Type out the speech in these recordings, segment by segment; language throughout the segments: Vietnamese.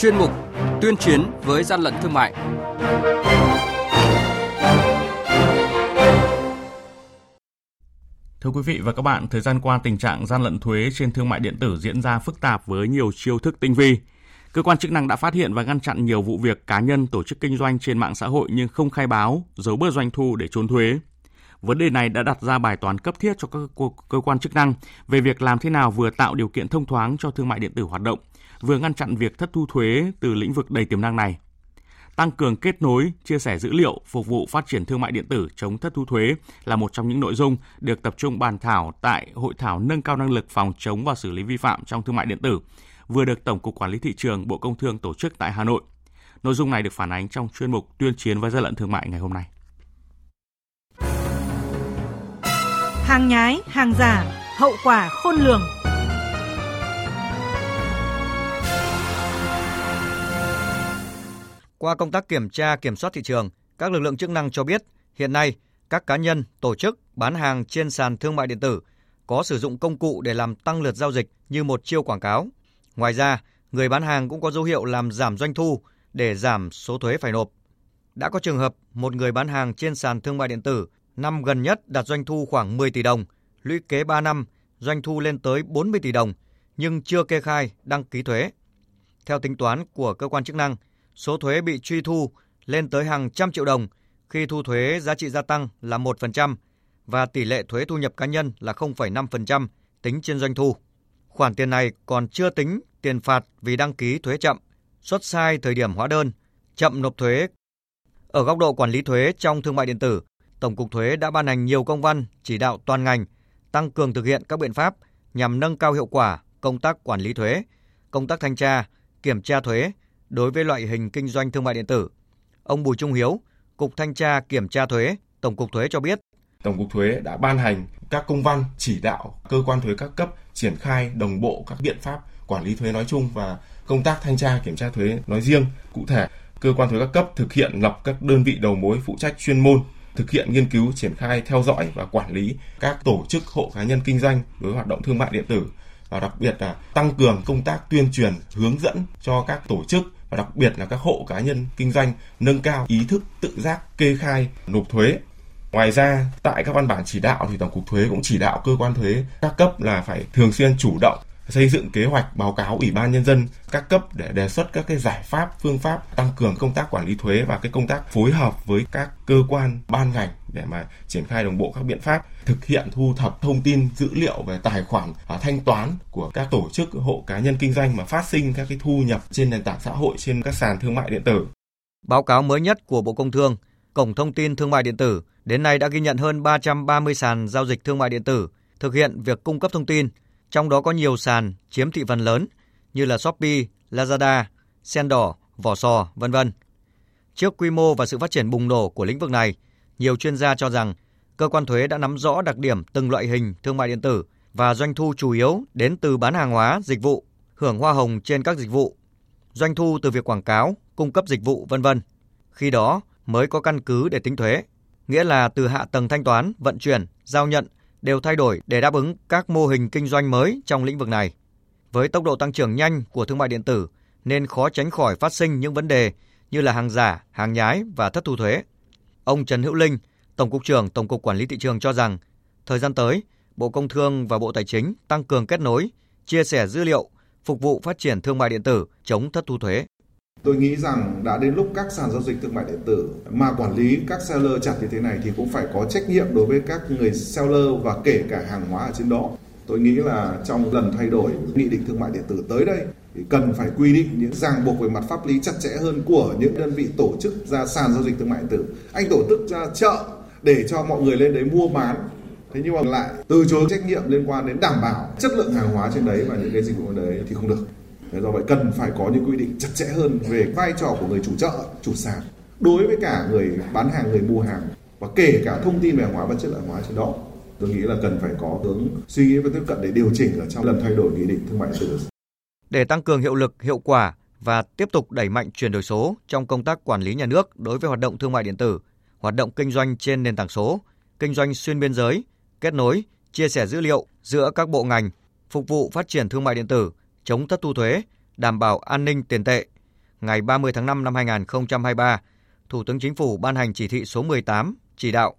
chuyên mục Tuyên chiến với gian lận thương mại. Thưa quý vị và các bạn, thời gian qua tình trạng gian lận thuế trên thương mại điện tử diễn ra phức tạp với nhiều chiêu thức tinh vi. Cơ quan chức năng đã phát hiện và ngăn chặn nhiều vụ việc cá nhân tổ chức kinh doanh trên mạng xã hội nhưng không khai báo, giấu bớt doanh thu để trốn thuế. Vấn đề này đã đặt ra bài toán cấp thiết cho các cơ quan chức năng về việc làm thế nào vừa tạo điều kiện thông thoáng cho thương mại điện tử hoạt động, vừa ngăn chặn việc thất thu thuế từ lĩnh vực đầy tiềm năng này. Tăng cường kết nối, chia sẻ dữ liệu phục vụ phát triển thương mại điện tử chống thất thu thuế là một trong những nội dung được tập trung bàn thảo tại hội thảo nâng cao năng lực phòng chống và xử lý vi phạm trong thương mại điện tử, vừa được Tổng cục Quản lý thị trường Bộ Công Thương tổ chức tại Hà Nội. Nội dung này được phản ánh trong chuyên mục tuyên chiến với gian lận thương mại ngày hôm nay. Hàng nhái, hàng giả, hậu quả khôn lường. Qua công tác kiểm tra kiểm soát thị trường, các lực lượng chức năng cho biết hiện nay các cá nhân, tổ chức bán hàng trên sàn thương mại điện tử có sử dụng công cụ để làm tăng lượt giao dịch như một chiêu quảng cáo. Ngoài ra, người bán hàng cũng có dấu hiệu làm giảm doanh thu để giảm số thuế phải nộp. Đã có trường hợp một người bán hàng trên sàn thương mại điện tử năm gần nhất đạt doanh thu khoảng 10 tỷ đồng, lũy kế 3 năm doanh thu lên tới 40 tỷ đồng nhưng chưa kê khai đăng ký thuế. Theo tính toán của cơ quan chức năng, số thuế bị truy thu lên tới hàng trăm triệu đồng khi thu thuế giá trị gia tăng là 1% và tỷ lệ thuế thu nhập cá nhân là 0,5% tính trên doanh thu. Khoản tiền này còn chưa tính tiền phạt vì đăng ký thuế chậm, xuất sai thời điểm hóa đơn, chậm nộp thuế. Ở góc độ quản lý thuế trong thương mại điện tử, Tổng cục Thuế đã ban hành nhiều công văn chỉ đạo toàn ngành tăng cường thực hiện các biện pháp nhằm nâng cao hiệu quả công tác quản lý thuế, công tác thanh tra, kiểm tra thuế đối với loại hình kinh doanh thương mại điện tử. Ông Bùi Trung Hiếu, Cục Thanh tra Kiểm tra Thuế, Tổng cục Thuế cho biết. Tổng cục Thuế đã ban hành các công văn chỉ đạo cơ quan thuế các cấp triển khai đồng bộ các biện pháp quản lý thuế nói chung và công tác thanh tra kiểm tra thuế nói riêng. Cụ thể, cơ quan thuế các cấp thực hiện lập các đơn vị đầu mối phụ trách chuyên môn thực hiện nghiên cứu triển khai theo dõi và quản lý các tổ chức hộ cá nhân kinh doanh với hoạt động thương mại điện tử và đặc biệt là tăng cường công tác tuyên truyền hướng dẫn cho các tổ chức và đặc biệt là các hộ cá nhân kinh doanh nâng cao ý thức tự giác kê khai nộp thuế. Ngoài ra, tại các văn bản chỉ đạo thì Tổng cục Thuế cũng chỉ đạo cơ quan thuế các cấp là phải thường xuyên chủ động xây dựng kế hoạch báo cáo Ủy ban nhân dân các cấp để đề xuất các cái giải pháp, phương pháp tăng cường công tác quản lý thuế và cái công tác phối hợp với các cơ quan ban ngành để mà triển khai đồng bộ các biện pháp thực hiện thu thập thông tin dữ liệu về tài khoản và thanh toán của các tổ chức hộ cá nhân kinh doanh mà phát sinh các cái thu nhập trên nền tảng xã hội trên các sàn thương mại điện tử. Báo cáo mới nhất của Bộ Công Thương, Cổng thông tin thương mại điện tử đến nay đã ghi nhận hơn 330 sàn giao dịch thương mại điện tử thực hiện việc cung cấp thông tin trong đó có nhiều sàn chiếm thị phần lớn như là Shopee, Lazada, Sendor, Vỏ Sò, vân vân. Trước quy mô và sự phát triển bùng nổ của lĩnh vực này, nhiều chuyên gia cho rằng cơ quan thuế đã nắm rõ đặc điểm từng loại hình thương mại điện tử và doanh thu chủ yếu đến từ bán hàng hóa, dịch vụ, hưởng hoa hồng trên các dịch vụ, doanh thu từ việc quảng cáo, cung cấp dịch vụ vân vân. Khi đó mới có căn cứ để tính thuế, nghĩa là từ hạ tầng thanh toán, vận chuyển, giao nhận đều thay đổi để đáp ứng các mô hình kinh doanh mới trong lĩnh vực này. Với tốc độ tăng trưởng nhanh của thương mại điện tử nên khó tránh khỏi phát sinh những vấn đề như là hàng giả, hàng nhái và thất thu thuế. Ông Trần Hữu Linh, Tổng cục trưởng Tổng cục Quản lý thị trường cho rằng, thời gian tới, Bộ Công Thương và Bộ Tài chính tăng cường kết nối, chia sẻ dữ liệu, phục vụ phát triển thương mại điện tử, chống thất thu thuế. Tôi nghĩ rằng đã đến lúc các sàn giao dịch thương mại điện tử mà quản lý các seller chặt như thế này thì cũng phải có trách nhiệm đối với các người seller và kể cả hàng hóa ở trên đó. Tôi nghĩ là trong lần thay đổi nghị định thương mại điện tử tới đây thì cần phải quy định những ràng buộc về mặt pháp lý chặt chẽ hơn của những đơn vị tổ chức ra sàn giao dịch thương mại điện tử. Anh tổ chức ra chợ để cho mọi người lên đấy mua bán. Thế nhưng mà lại từ chối trách nhiệm liên quan đến đảm bảo chất lượng hàng hóa trên đấy và những cái dịch vụ đấy thì không được. Do vậy cần phải có những quy định chặt chẽ hơn về vai trò của người chủ chợ, chủ sàn đối với cả người bán hàng, người mua hàng và kể cả thông tin về hàng hóa và chất lượng hàng hóa trên đó. Tôi nghĩ là cần phải có hướng suy nghĩ và tiếp cận để điều chỉnh ở trong lần thay đổi nghị định thương mại điện tử để tăng cường hiệu lực hiệu quả và tiếp tục đẩy mạnh chuyển đổi số trong công tác quản lý nhà nước đối với hoạt động thương mại điện tử, hoạt động kinh doanh trên nền tảng số, kinh doanh xuyên biên giới, kết nối, chia sẻ dữ liệu giữa các bộ ngành, phục vụ phát triển thương mại điện tử chống thất thu thuế, đảm bảo an ninh tiền tệ. ngày 30 tháng 5 năm 2023, Thủ tướng Chính phủ ban hành chỉ thị số 18 chỉ đạo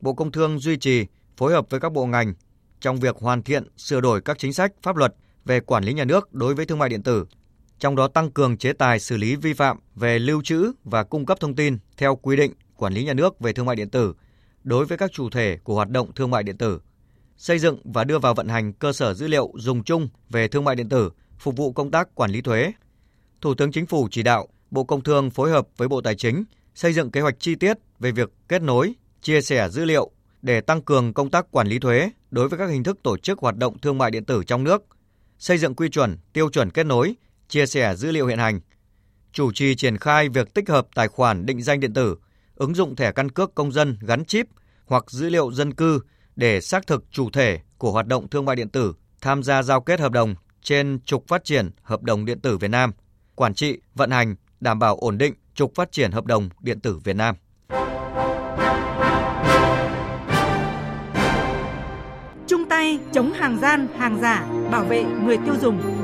Bộ Công Thương duy trì phối hợp với các bộ ngành trong việc hoàn thiện, sửa đổi các chính sách, pháp luật về quản lý nhà nước đối với thương mại điện tử, trong đó tăng cường chế tài xử lý vi phạm về lưu trữ và cung cấp thông tin theo quy định quản lý nhà nước về thương mại điện tử đối với các chủ thể của hoạt động thương mại điện tử, xây dựng và đưa vào vận hành cơ sở dữ liệu dùng chung về thương mại điện tử phục vụ công tác quản lý thuế. Thủ tướng Chính phủ chỉ đạo Bộ Công Thương phối hợp với Bộ Tài chính xây dựng kế hoạch chi tiết về việc kết nối, chia sẻ dữ liệu để tăng cường công tác quản lý thuế đối với các hình thức tổ chức hoạt động thương mại điện tử trong nước, xây dựng quy chuẩn, tiêu chuẩn kết nối, chia sẻ dữ liệu hiện hành, chủ trì triển khai việc tích hợp tài khoản định danh điện tử, ứng dụng thẻ căn cước công dân gắn chip hoặc dữ liệu dân cư để xác thực chủ thể của hoạt động thương mại điện tử tham gia giao kết hợp đồng trên trục phát triển hợp đồng điện tử Việt Nam, quản trị, vận hành, đảm bảo ổn định trục phát triển hợp đồng điện tử Việt Nam. Chung tay chống hàng gian, hàng giả, bảo vệ người tiêu dùng.